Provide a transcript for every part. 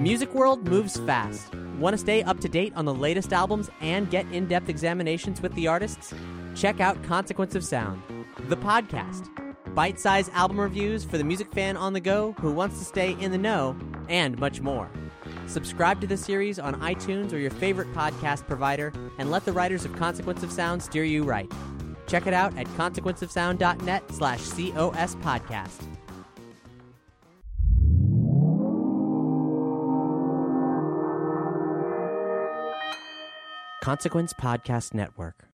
Music world moves fast. Want to stay up to date on the latest albums and get in depth examinations with the artists? Check out Consequence of Sound, the podcast. Bite sized album reviews for the music fan on the go who wants to stay in the know, and much more. Subscribe to the series on iTunes or your favorite podcast provider, and let the writers of Consequence of Sound steer you right. Check it out at consequenceofsound.net slash COS podcast. Consequence Podcast Network.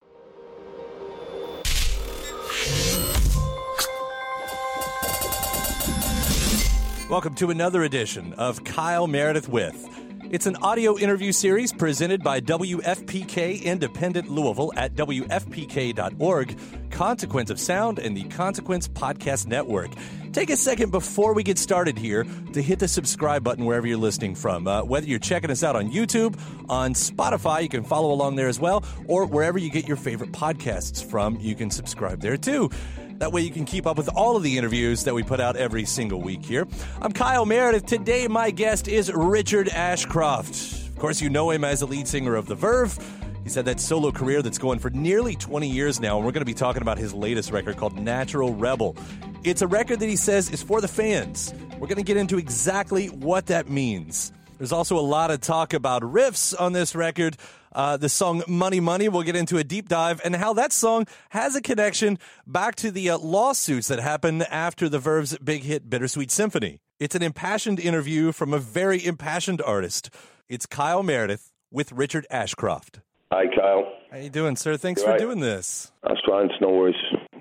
Welcome to another edition of Kyle Meredith with. It's an audio interview series presented by WFPK Independent Louisville at WFPK.org, Consequence of Sound, and the Consequence Podcast Network. Take a second before we get started here to hit the subscribe button wherever you're listening from. Uh, whether you're checking us out on YouTube, on Spotify, you can follow along there as well, or wherever you get your favorite podcasts from, you can subscribe there too. That way you can keep up with all of the interviews that we put out every single week here. I'm Kyle Meredith. Today, my guest is Richard Ashcroft. Of course, you know him as the lead singer of The Verve. He's had that solo career that's going for nearly 20 years now, and we're going to be talking about his latest record called Natural Rebel. It's a record that he says is for the fans. We're going to get into exactly what that means. There's also a lot of talk about riffs on this record. Uh, the song Money Money, we'll get into a deep dive and how that song has a connection back to the uh, lawsuits that happened after the Verve's big hit Bittersweet Symphony. It's an impassioned interview from a very impassioned artist. It's Kyle Meredith with Richard Ashcroft. Hi, Kyle. How you doing, sir? Thanks You for right? doing this. That's fine. It's no worries.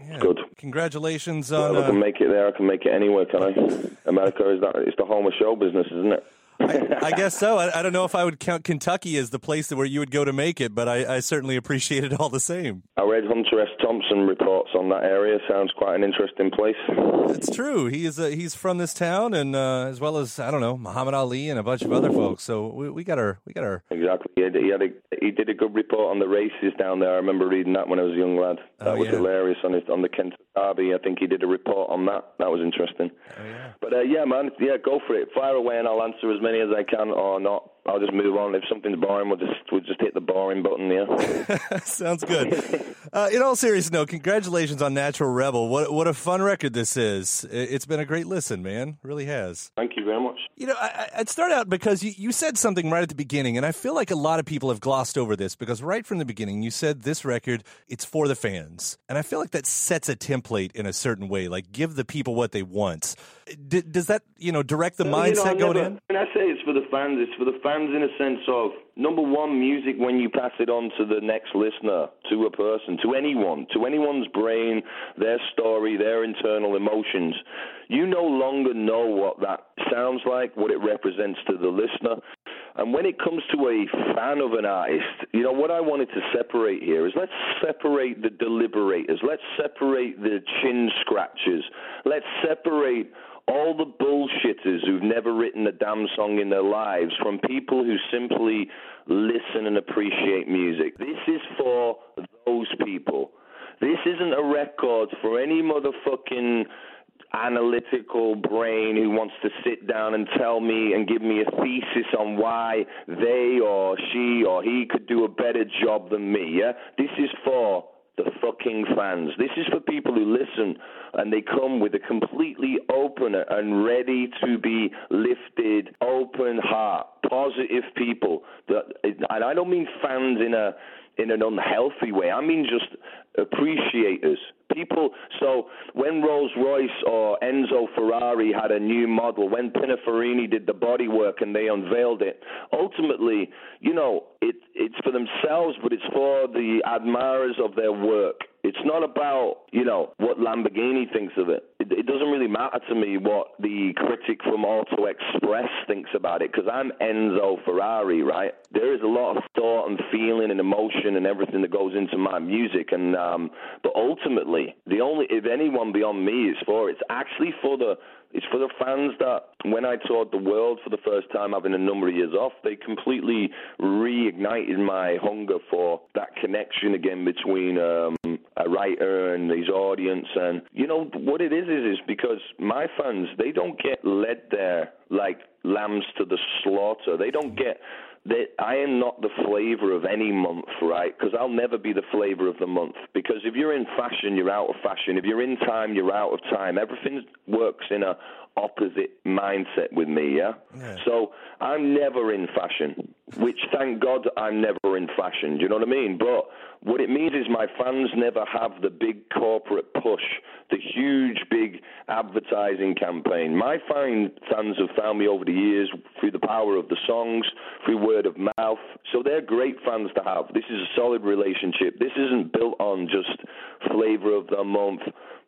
Yeah. Good. Congratulations Well, on. I can Uh, make it there. I can make it anywhere, can I? America is that? It's the home of show business, isn't it? I, I guess so. I, I don't know if I would count Kentucky as the place where you would go to make it, but I, I certainly appreciate it all the same. I read Hunter S. Thompson reports on that area. Sounds quite an interesting place. It's true. He is. Uh, he's from this town, and uh, as well as I don't know Muhammad Ali and a bunch of other folks. So we, we got our we got our. Exactly. He, had, he, had a, he did a good report on the races down there. I remember reading that when I was a young lad. That Oh, was yeah. hilarious on his, on the Kent Derby. I think he did a report on that. That was interesting. Oh yeah. But uh, yeah, man, yeah, go for it. Fire away, and I'll answer as many as I can, or not. I'll just move on. If something's boring, we'll just we'll just hit the boring button. Yeah. Sounds good. Uh, in all seriousness, no, congratulations on Natural Rebel. What what a fun record this is. It's been a great listen, man. Really has. Thank you very much. You know, I, I'd start out because you, you said something right at the beginning, and I feel like a lot of people have glossed over this because right from the beginning you said this record it's for the fans, and I feel like that sets a template in a certain way, like give the people what they want. D- does that you know direct the Well, you know, mindset going never- in? When I say it's for the fans, it's for the fans in a sense of number one, music when you pass it on to the next listener, to a person, to anyone, to anyone's brain, their story, their internal emotions. You no longer know what that sounds like, what it represents to the listener. And when it comes to a fan of an artist, you know, what I wanted to separate here is let's separate the deliberators. Let's separate the chin scratchers. Let's separate all the bullshitters who've never written a damn song in their lives from people who simply listen and appreciate music. This is for those people. This isn't a record for any motherfucking analytical brain who wants to sit down and tell me and give me a thesis on why they or she or he could do a better job than me. Yeah, this is for the fucking fans. This is for people who listen and they come with a completely open and ready to be lifted, open heart, positive people. That, and I don't mean fans in a in an unhealthy way. I mean just appreciators. People, so when Rolls Royce or Enzo Ferrari had a new model, when Pininfarina did the bodywork and they unveiled it, ultimately, you know, it, it's for themselves, but it's for the admirers of their work. It's not about, you know, what Lamborghini thinks of it. It, it doesn't really matter to me what the critic from Auto Express thinks about it because I'm Enzo Ferrari, right? There is a lot of thought and feeling and emotion and everything that goes into my music, and uh, um, but ultimately, the only if anyone beyond me is for it's actually for the it's for the fans that when I toured the world for the first time, having a number of years off, they completely reignited my hunger for that connection again between um, a writer and his audience. And you know what it is is is because my fans they don't get led there like lambs to the slaughter. They don't get that I am not the flavor of any month, right? Because I'll never be the flavor of the month. Because if you're in fashion, you're out of fashion. If you're in time, you're out of time. Everything works in a opposite mindset with me, yeah? yeah? So I'm never in fashion, which thank God I'm never in fashion. Do you know what I mean? But what it means is my fans never have the big corporate push, the huge big advertising campaign. My fans have found me over the years through the power of the songs, through word of mouth. So they're great fans to have. This is a solid relationship. This isn't built on just flavor of the month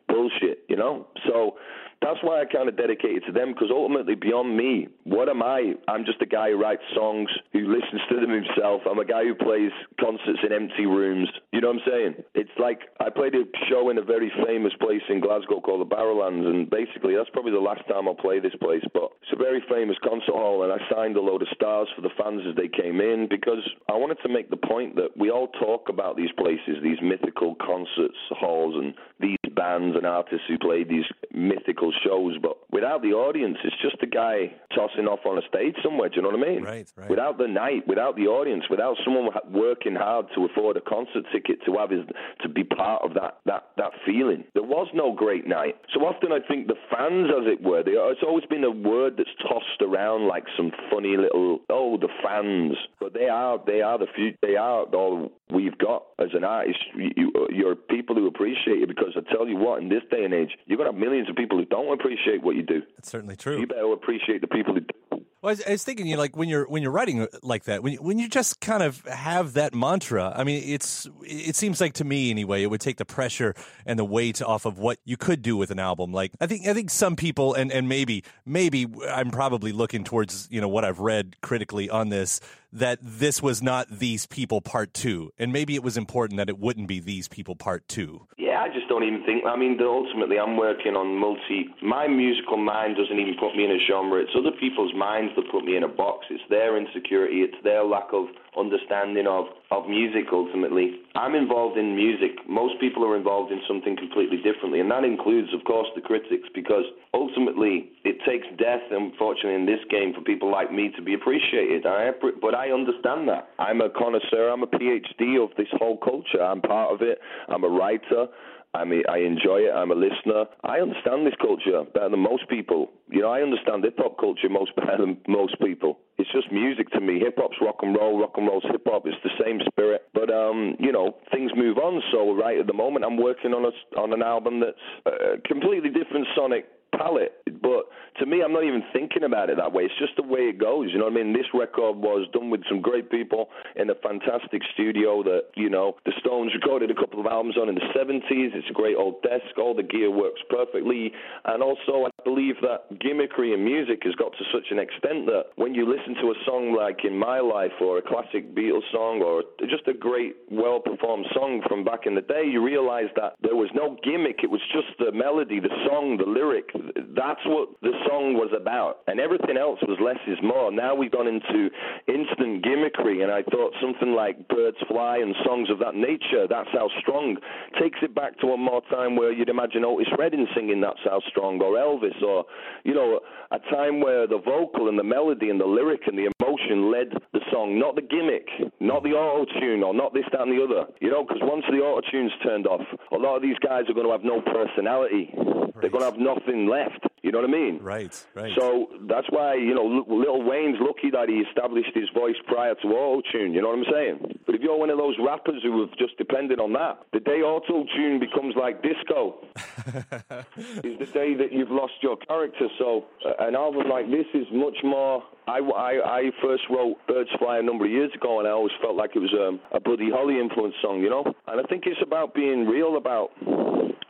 bullshit, you know? So that's why I kind of dedicate it to them because ultimately, beyond me, what am I? I'm just a guy who writes songs, who listens to them himself. I'm a guy who plays concerts in empty rooms. You know what I'm saying? It's like I played a show in a very famous place in Glasgow called the Barrowlands, and basically that's probably the last time I'll play this place. But it's a very famous concert hall, and I signed a load of stars for the fans as they came in because I wanted to make the point that we all talk about these places, these mythical concerts halls, and these bands and artists who play these mythical shows, but without the audience, it's just a guy tossing off on a stage somewhere. Do you know what I mean? Right, right. Without the night, without the audience, without someone working hard to afford a concert ticket to have his to be part of that that that feeling, there was no great night. So often, I think the fans, as it were, they, it's always been a word that's tossed around like some funny little oh the fans, but they are they are the few they are all we've got as an artist. You, you're people who appreciate it because I tell you what, in this day and age, you're gonna have millions of people who don't appreciate what you do. That's certainly true. You better appreciate the people who do. Well, I was, I was, thinking, you know, like when you're when you're writing like that, when you, when you just kind of have that mantra. I mean, it's it seems like to me anyway, it would take the pressure and the weight off of what you could do with an album. Like I think I think some people, and and maybe maybe I'm probably looking towards you know what I've read critically on this that this was not these people part two, and maybe it was important that it wouldn't be these people part two. Yeah, I just don't even think. I mean, ultimately, I'm working on multi. My musical mind doesn't even put me in a genre. It's other people's minds that put me in a box. It's their insecurity. It's their lack of understanding of, of music ultimately. I'm involved in music. Most people are involved in something completely differently, and that includes, of course, the critics, because ultimately it takes death, unfortunately, in this game for people like me to be appreciated. I, but I understand that. I'm a connoisseur, I'm a PhD of this whole culture. I'm part of it, I'm a writer. I mean, I enjoy it. I'm a listener. I understand this culture better than most people. You know, I understand hip hop culture most better than most people. It's just music to me. Hip hop's rock and roll. Rock and roll's hip hop. It's the same spirit. But um, you know, things move on. So right at the moment, I'm working on a on an album that's a completely different sonic palette. But to me, I'm not even thinking about it that way. It's just the way it goes. You know what I mean? This record was done with some great people in a fantastic studio that, you know, the Stones recorded a couple of albums on in the 70s. It's a great old desk. All the gear works perfectly. And also, I believe that gimmickry in music has got to such an extent that when you listen to a song like In My Life or a classic Beatles song or just a great, well performed song from back in the day, you realize that there was no gimmick. It was just the melody, the song, the lyric. That's what the song was about. And everything else was less is more. Now we've gone into instant gimmickry, and I thought something like Birds Fly and songs of that nature, That's How Strong, takes it back to a more time where you'd imagine Otis Redding singing That's How Strong, or Elvis, or, you know, a time where the vocal and the melody and the lyric and the emotion emotion led the song, not the gimmick, not the auto tune, or not this, that, and the other. You know, because once the auto tune's turned off, a lot of these guys are going to have no personality. Right. They're going to have nothing left. You know what I mean? Right, right. So that's why, you know, Lil Wayne's lucky that he established his voice prior to auto tune. You know what I'm saying? But if you're one of those rappers who have just depended on that, the day auto tune becomes like disco is the day that you've lost your character. So uh, an album like this is much more. I, I, I first wrote Birds Fly a number of years ago, and I always felt like it was um, a Buddy Holly influence song, you know? And I think it's about being real about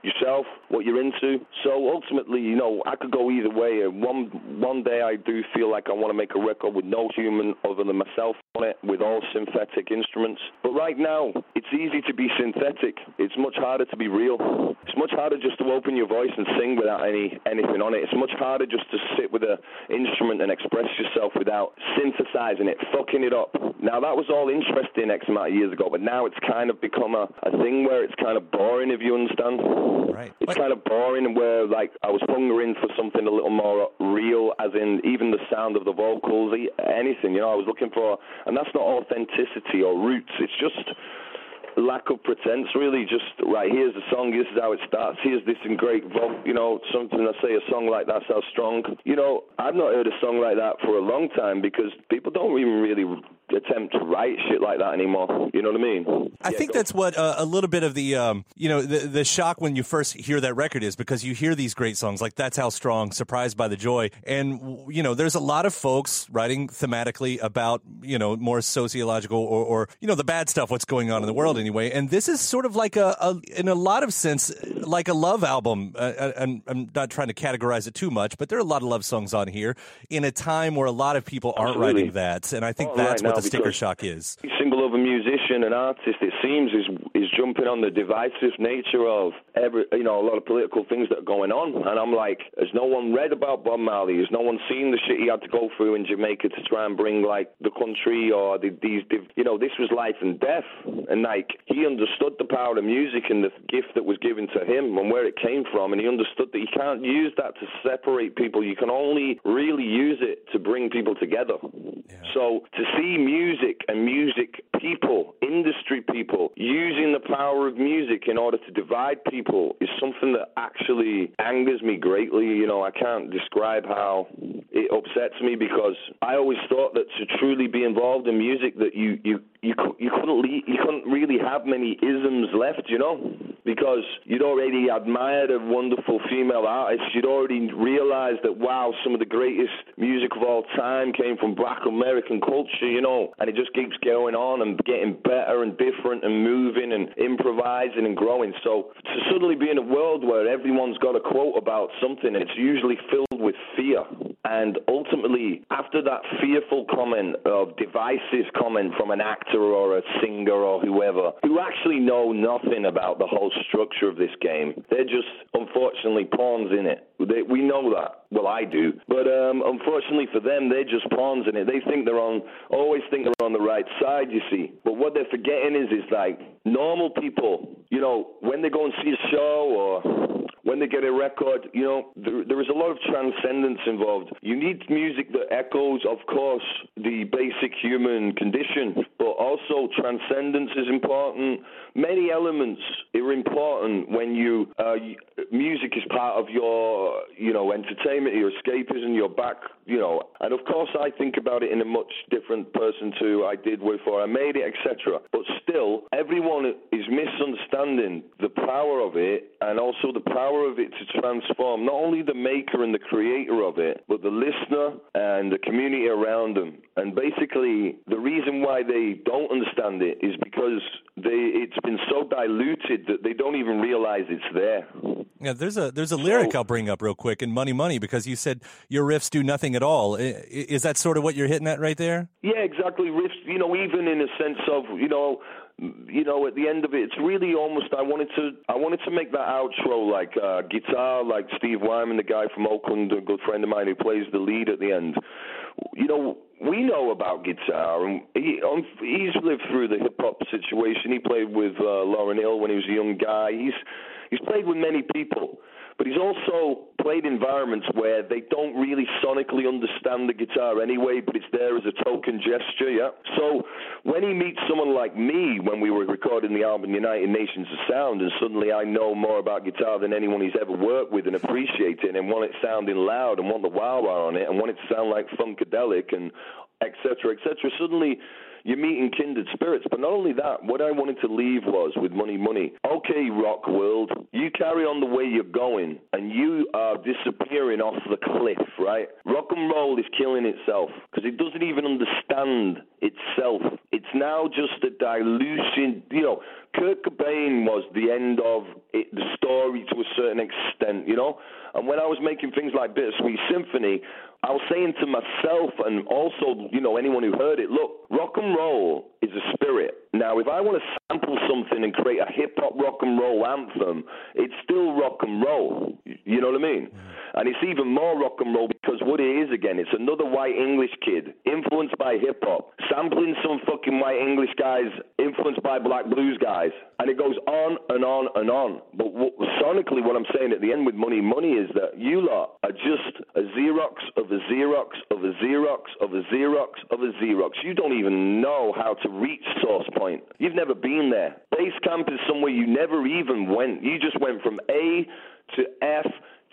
yourself, what you're into. So ultimately, you know, I could go either way. And one one day I do feel like I want to make a record with no human other than myself on it, with all synthetic instruments. But right now, it's easy to be synthetic. It's much harder to be real. It's much harder just to open your voice and sing without any anything on it. It's much harder just to sit with an instrument and express yourself without synthesizing it, fucking it up. Now that was all interesting X amount of years ago, but now it's kind of become a, a thing where it's kind of boring if you understand. Right. It's kind of boring where like I was hungering for something a little more real, as in even the sound of the vocals, anything. You know, I was looking for, and that's not authenticity or roots. It's just lack of pretense, really. Just right here's the song. This is how it starts. Here's this in great vocal. You know, something I say a song like that's how strong. You know, I've not heard a song like that for a long time because people don't even really attempt to write shit like that anymore. You know what I mean? I yeah, think that's what uh, a little bit of the um, you know the the shock when you first hear that record is because you hear these great songs like that's how strong, surprised by the joy, and you know there's a lot of folks writing thematically about you know more sociological or, or you know the bad stuff, what's going on in the world anyway, and this is sort of like a, a in a lot of sense like a love album. Uh, and uh, I'm not trying to categorize it too much, but there are a lot of love songs on here in a time where a lot of people aren't Absolutely. writing that, and I think that's right what the sticker shock is. Single other musician and artist, it seems, is is jumping on the divisive nature of every, you know, a lot of political things that are going on. And I'm like, has no one read about Bob Marley? Has no one seen the shit he had to go through in Jamaica to try and bring like the country or the, these, you know, this was life and death. And like he understood the power of music and the gift that was given to him and where it came from. And he understood that you can't use that to separate people. You can only really use it to bring people together. Yeah. So to see music and music people, industry people, using the power of music in order to divide people is something that actually angers me greatly. You know, I can't describe how it upsets me because I always thought that to truly be involved in music that you you you you couldn't you couldn't really have many isms left, you know, because you'd already admired a wonderful female artist. You'd already realized that wow, some of the greatest music of all time came from Black American culture, you know, and it just keeps going on and getting better and different and moving and improvising and growing. So to suddenly be in a world where everyone's got a quote about something, it's usually filled with fear. And ultimately, after that fearful comment of divisive comment from an actor or a singer or whoever, who actually know nothing about the whole structure of this game, they're just unfortunately pawns in it. They, we know that. Well, I do. But um, unfortunately for them, they're just pawns in it. They think they're on, always think they're on the right side, you see. But what they're forgetting is, is like normal people, you know, when they go and see a show or when they get a record, you know, there, there is a lot of transcendence involved. You need music that echoes, of course, the basic human condition, but also transcendence is important. Many elements are important when you, uh, music is part of your, you know, entertainment, your escapism, your back, you know, and of course I think about it in a much different person to I did before I made it, etc. But still, everyone is misunderstanding the power of it and also the power of it to transform not only the maker and the creator of it, but the listener and the community around them. And basically, the reason why they don't understand it is because they it's been so diluted that they don't even realize it's there. Yeah, there's a there's a lyric so, I'll bring up real quick in Money Money because you said your riffs do nothing at all. Is that sort of what you're hitting at right there? Yeah, exactly. Riffs, you know, even in a sense of you know you know, at the end of it, it's really almost. I wanted to, I wanted to make that outro like uh, guitar, like Steve Wyreman, the guy from Oakland, a good friend of mine who plays the lead at the end. You know, we know about guitar, and he, um, he's lived through the hip hop situation. He played with uh, Lauryn Hill when he was a young guy. He's he's played with many people. but he's also played environments where they don't really sonically understand the guitar anyway, but it's there as a token gesture, yeah. So when he meets someone like me when we were recording the album United Nations of Sound, and suddenly I know more about guitar than anyone he's ever worked with and appreciate it and want it sounding loud and want the wah wah on it and want it to sound like funkadelic and etc. etc. Suddenly you're meeting kindred spirits. But not only that, what I wanted to leave was with Money Money. Okay, rock world, you carry on the way you're going, and you are disappearing off the cliff, right? Rock and roll is killing itself because it doesn't even understand itself. It's now just a dilution. You know, Kurt Cobain was the end of it, the story to a certain extent, you know. And when I was making things like Bittersweet Symphony, I was saying to myself and also, you know, anyone who heard it, look, rock and roll is a spirit. Now, if I want to sample something and create a hip hop rock and roll anthem, it's still rock and roll. You know what I mean? And it's even more rock and roll because what it is again, it's another white English kid influenced by hip hop, sampling some fucking white English guys influenced by black blues guys, and it goes on and on and on. But what, sonically, what I'm saying at the end with Money Money is that you lot are just a Xerox of a Xerox of a Xerox of a Xerox of a Xerox. You don't even know how to reach source point. You've never been there. Base camp is somewhere you never even went. You just went from A to F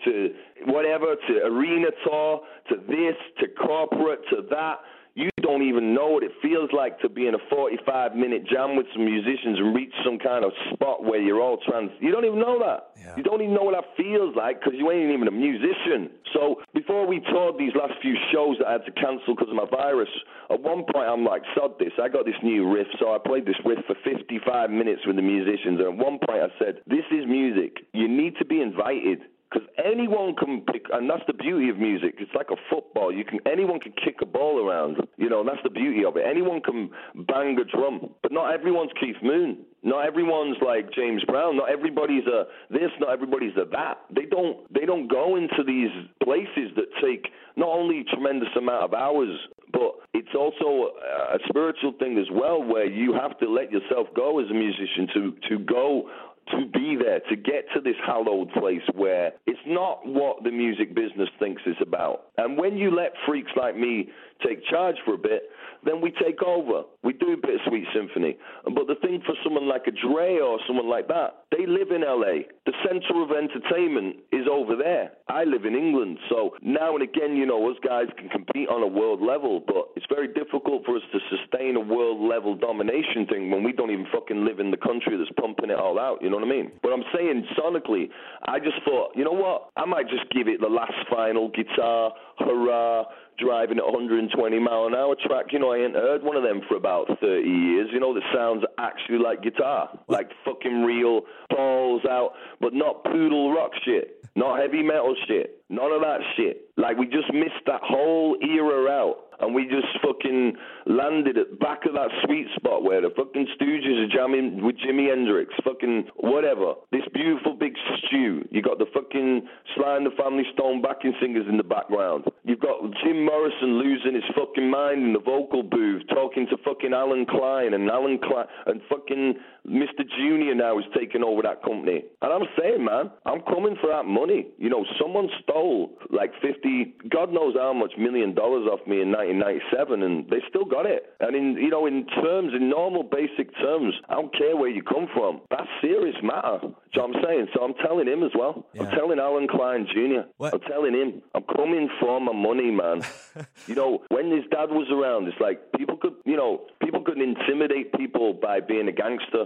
to whatever to arena tour to this to corporate to that you don't even know what it feels like to be in a 45 minute jam with some musicians and reach some kind of spot where you're all trans. You don't even know that. Yeah. You don't even know what that feels like because you ain't even a musician. So before we toured these last few shows that I had to cancel because of my virus, at one point I'm like, sod this. I got this new riff, so I played this riff for 55 minutes with the musicians. And at one point I said, this is music. You need to be invited because anyone can pick, and that's the beauty of music. It's like a football. You can anyone can kick a ball around. You know, and that's the beauty of it. Anyone can bang a drum, but not everyone's Keith Moon. Not everyone's like James Brown. Not everybody's a this. Not everybody's a that. They don't. They don't go into these places that take not only tremendous amount of hours, but it's also a spiritual thing as well, where you have to let yourself go as a musician to to go to be there, to get to this hallowed place where it's not what the music business thinks it's about. And when you let freaks like me take charge for a bit, then we take over. We do a Bittersweet Symphony. But the thing for someone like a Dre or someone like that, they live in LA. The center of entertainment is over there. I live in England. So now and again, you know, us guys can compete on a world level, but it's very difficult for us to sustain a world level domination thing when we don't even fucking live in the country that's pumping it all out. You know what I mean? But I'm saying sonically, I just thought, you know what? I might just give it the last final guitar, hurrah driving at 120 mile an hour track. You know, I ain't heard one of them for about 30 years. You know, that sounds actually like guitar, like fucking real balls out, but not poodle rock shit, not heavy metal shit, none of that shit. Like we just missed that whole era out. And we just fucking landed at back of that sweet spot where the fucking Stooges are jamming with Jimi Hendrix, fucking whatever. This beautiful big stew. You got the fucking Sly and the Family Stone backing singers in the background. You've got Jim Morrison losing his fucking mind in the vocal booth, talking to fucking Allen Klein, and Allen Klein and fucking Mr. Junior now is taking over that company. And I'm saying, man, I'm coming for that money. You know, someone stole like 50, God knows how much million dollars off me in 1997, and they still got it. And in, you know, in terms, in normal basic terms, I don't care where you come from. That's serious matter. Do you know what I'm saying? So I'm telling him as well. I'm telling Allen Klein Jr. What? I'm telling him, I'm coming for my money, man. you know, when his dad was around, it's like people could, you know, people could intimidate people by being a gangster,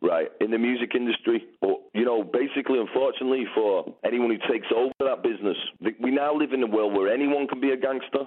right, in the music industry. Or, you know, basically, unfortunately, for anyone who takes over that business, we now live in a world where anyone can be a gangster.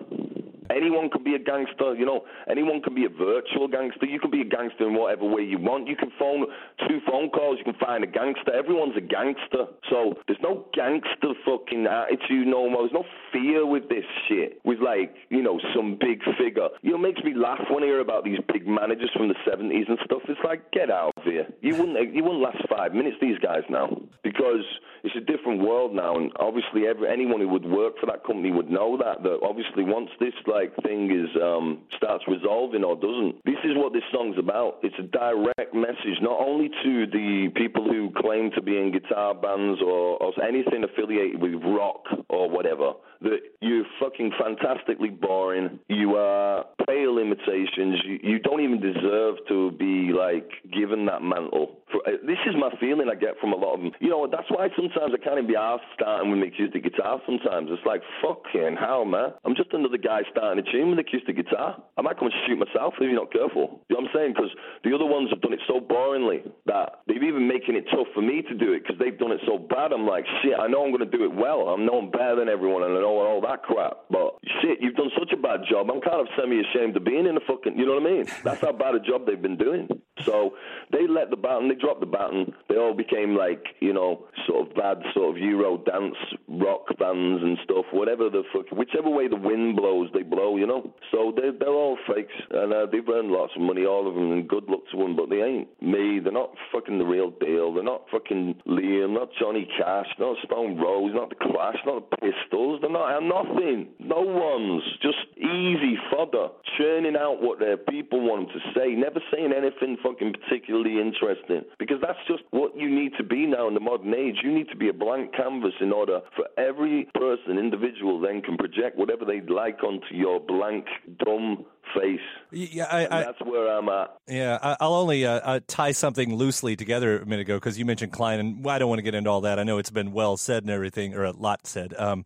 Anyone can be a gangster, you know. Anyone can be a virtual gangster. You can be a gangster in whatever way you want. You can phone two phone calls. You can find a gangster. Everyone's a gangster. So there's no gangster fucking attitude no more. There's no fear with this shit. With like, you know, some big figure. You know, makes me laugh when I hear about these big managers from the 70s and stuff. It's like, get out of here. You wouldn't. You wouldn't last five minutes. These guys now, because it's a different world now, and obviously, every, anyone who would work for that company would know that. That obviously, once this like thing is um, starts resolving or doesn't, this is what this song's about. It's a direct message, not only to the people who claim to be in guitar bands or, or anything affiliated with rock or whatever, that you're fucking fantastically boring. You are pale imitations. You, you don't even deserve to be like given that mantle. For, uh, this is my feeling I get from a lot of them. You know, that's why sometimes I can't even be asked starting with an acoustic guitar. Sometimes it's like fucking hell, man. I'm just another guy starting a tune with an acoustic guitar. I might come and shoot myself if you're not careful. You know what I'm saying? Because the other ones have done it so boringly that they've even making it tough for me to do it because they've done it so bad. I'm like, shit. I know I'm going to do it well. I know I'm better than everyone, and I all that crap. But shit, you've done such a bad job. I'm kind of semi-ashamed of being in the fucking. You know what I mean? That's how bad a job they've been doing. So they let the baton, they dropped the baton. They all became like, you know, sort of bad sort of Euro dance rock bands and stuff, whatever the fuck, whichever way the wind blows, they blow, you know. So they're, they're all fakes, and uh, they've earned lots of money, all of them, and good luck to them, but they ain't me. They're not fucking the real deal. They're not fucking Liam, not Johnny Cash, not Stone Rose, not the Clash, not the Pistols. They're not nothing. No one's just easy fodder, churning out what their people want them to say, never saying anything fucking particularly interesting. Because that's just what you need to be now in the modern age. You need to be a blank canvas in order for every person, individual, then can project whatever they'd like onto your blank, dumb face. Yeah, I, I, that's where I'm at. Yeah, I, will only uh, uh, tie something loosely together a minute ago because you mentioned Klein, and I don't want to get into all that. I know it's been well said and everything, or a lot said. Um,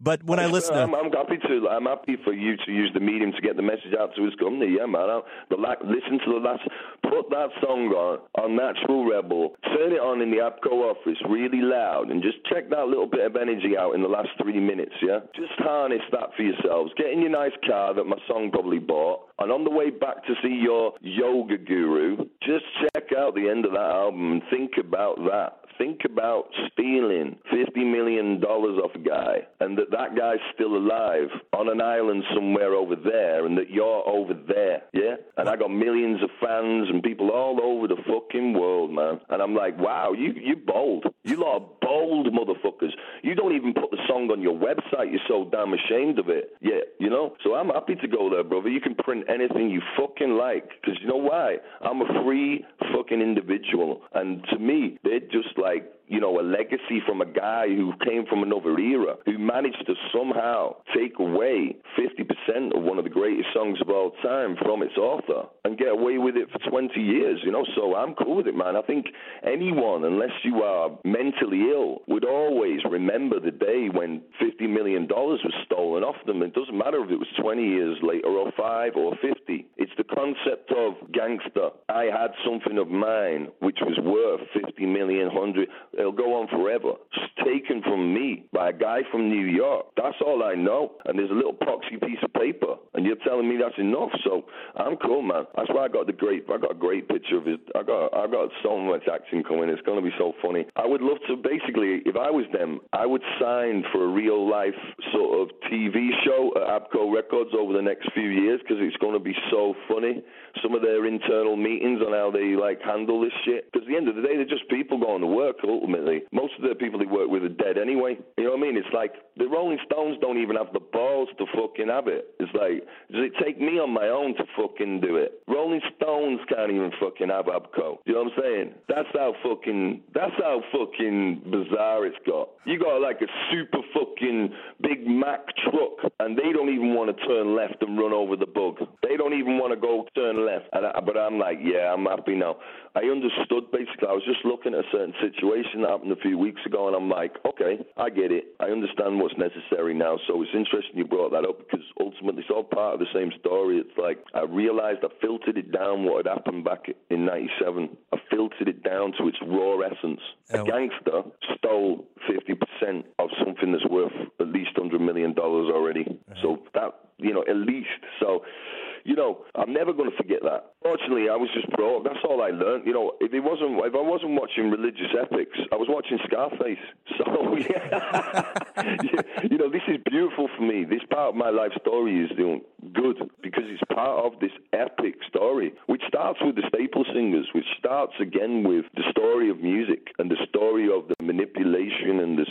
but when I listen, to, I'm, I'm, happy to. I'm happy for you to use the medium to get the message out to his company. Yeah, man. I, the listen to the last. Put that song on on Natural Rebel. Turn it on in the ABKCO office really loud, and just check that little bit of energy out in the last three minutes. Yeah, just harness that for yourselves. Get in your nice car that my song probably bought, and on the way back to see your yoga guru, just check out the end of that album and think about that think about stealing $50 million off a guy and that that guy's still alive on an island somewhere over there and that you're over there, yeah? And I got millions of fans and people all over the fucking world, man. And I'm like, wow, you, you bold. You lot are bold motherfuckers. You don't even put the song on your website. You're so damn ashamed of it. Yeah, you know? So I'm happy to go there, brother. You can print anything you fucking like because you know why? I'm a free fucking individual. And to me, they're just like, you know, a legacy from a guy who came from another era, who managed to somehow take away 50% of one of the greatest songs of all time from its author and get away with it for 20 years, you know. So I'm cool with it, man. I think anyone, unless you are mentally ill, would always remember the day when $50 million was stolen off them. It doesn't matter if it was 20 years later or five or 50. It's the concept of gangster. I had something of mine which was worth 50 million, 100 It'll go on forever. It's taken from me by a guy from New York. That's all I know. And there's a little proxy piece of paper, and you're telling me that's enough. So I'm cool, man. That's why I got the great. I got a great picture of it. I got. I got so much acting coming. It's to be so funny. I would love to. Basically, if I was them, I would sign for a real life sort of TV show at ABKCO Records over the next few years because it's to be so funny. Some of their internal meetings on how they like handle this shit. Because at the end of the day, they're just people going to work ultimately. Most of the people he worked with are dead anyway. You know what I mean? It's like the Rolling Stones don't even have the balls to fucking have it. It's like, does it take me on my own to fucking do it? Rolling Stones can't even fucking have ABKCO. You know what I'm saying? That's how fucking, that's how fucking bizarre it's got. You got like a super fucking Big Mac truck, and they don't even want to turn left and run over the bug. They don't even want to go turn left. I, but I'm like, yeah, I'm happy now. I understood basically. I was just looking at a certain situation that happened a few weeks ago, and I'm like, okay, I get it. I understand what's necessary now. So it's interesting you brought that up because ultimately it's all part of the same story. It's like I realized I filtered it down what had happened back in '97. I filtered it down to its raw essence. A gangster stole 50% of something that's worth at least $100 million already. So that, you know, at least. So you know, I'm never going to forget that. Fortunately, I was just broke. That's all I learned. You know, if it wasn't, if I wasn't watching religious epics, I was watching Scarface. So, yeah, you know, this is beautiful for me. This part of my life story is doing good because it's part of this epic story, which starts with the Staple Singers, which starts again with the story of music and the story of the manipulation and this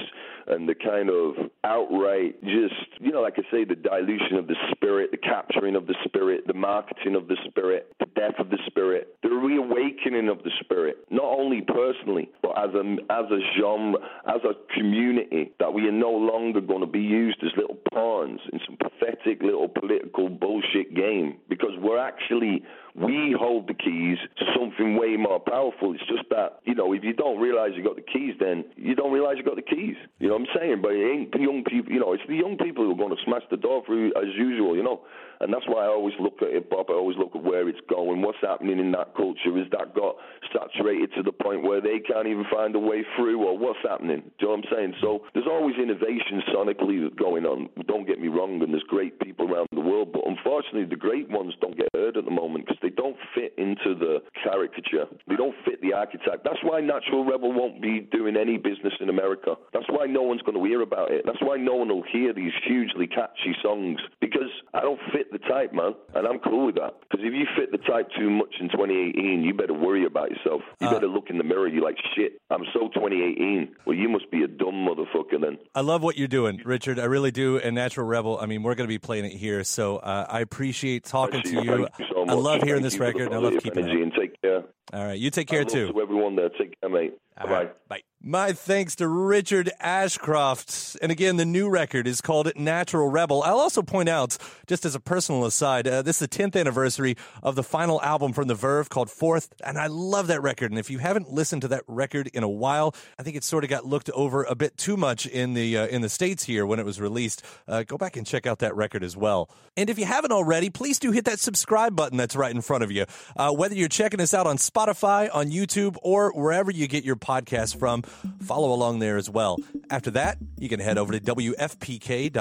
and the kind of outright just you know like I say the dilution of the spirit, the capturing of the spirit, the marketing of the spirit, the death of the spirit, the reawakening of the spirit, not only personally but as a as a genre, as a community that we are no longer going to be used as little pawns in some pathetic little political bullshit game because we're actually we hold the keys to something way more powerful. It's just that, you know, if you don't realize you got the keys, then you don't realize you got the keys. You know what I'm saying? But it ain't the young people, you know, it's the young people who are going to smash the door through as usual, you know. And that's why I always look at hip hop. I always look at where it's going, what's happening in that culture. Is that got saturated to the point where they can't even find a way through, or what's happening? Do you know what I'm saying? So there's always innovation sonically going on. Don't get me wrong, and there's great people around the world, but unfortunately, the great ones don't get heard at the moment because don't fit into the caricature. They don't fit the archetype. That's why Natural Rebel won't be doing any business in America. That's why no one's going to hear about it. That's why no one will hear these hugely catchy songs because I don't fit the type, man, and I'm cool with that. Because if you fit the type too much in 2018, you better worry about yourself. You uh, better look in the mirror. You're like, shit, I'm so 2018. Well, you must be a dumb motherfucker then. I love what you're doing, Richard. I really do. And Natural Rebel, I mean, we're going to be playing it here. So uh, I appreciate talking to you. you I love hearing this record. I love keeping it. And take care. All right. You take care, too. To everyone there. Take care, mate. Bye bye. Bye. My thanks to Richard Ashcroft. And again, the new record is called Natural Rebel. I'll also point out, just as a personal aside, uh, this is the 10th anniversary of the final album from The Verve called Fourth. And I love that record. And if you haven't listened to that record in a while, I think it sort of got looked over a bit too much in the, uh, in the States here when it was released. Uh, go back and check out that record as well. And if you haven't already, please do hit that subscribe button that's right in front of you. Uh, whether you're checking us out on Spotify, on YouTube, or wherever you get your podcast from, Follow along there as well. After that, you can head over to WFPK.org.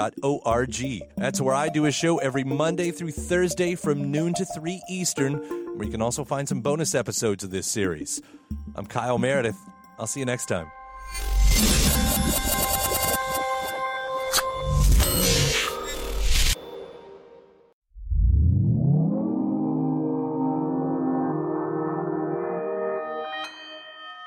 That's where I do a show every Monday through Thursday from noon to 3 Eastern, where you can also find some bonus episodes of this series. I'm Kyle Meredith. I'll see you next time.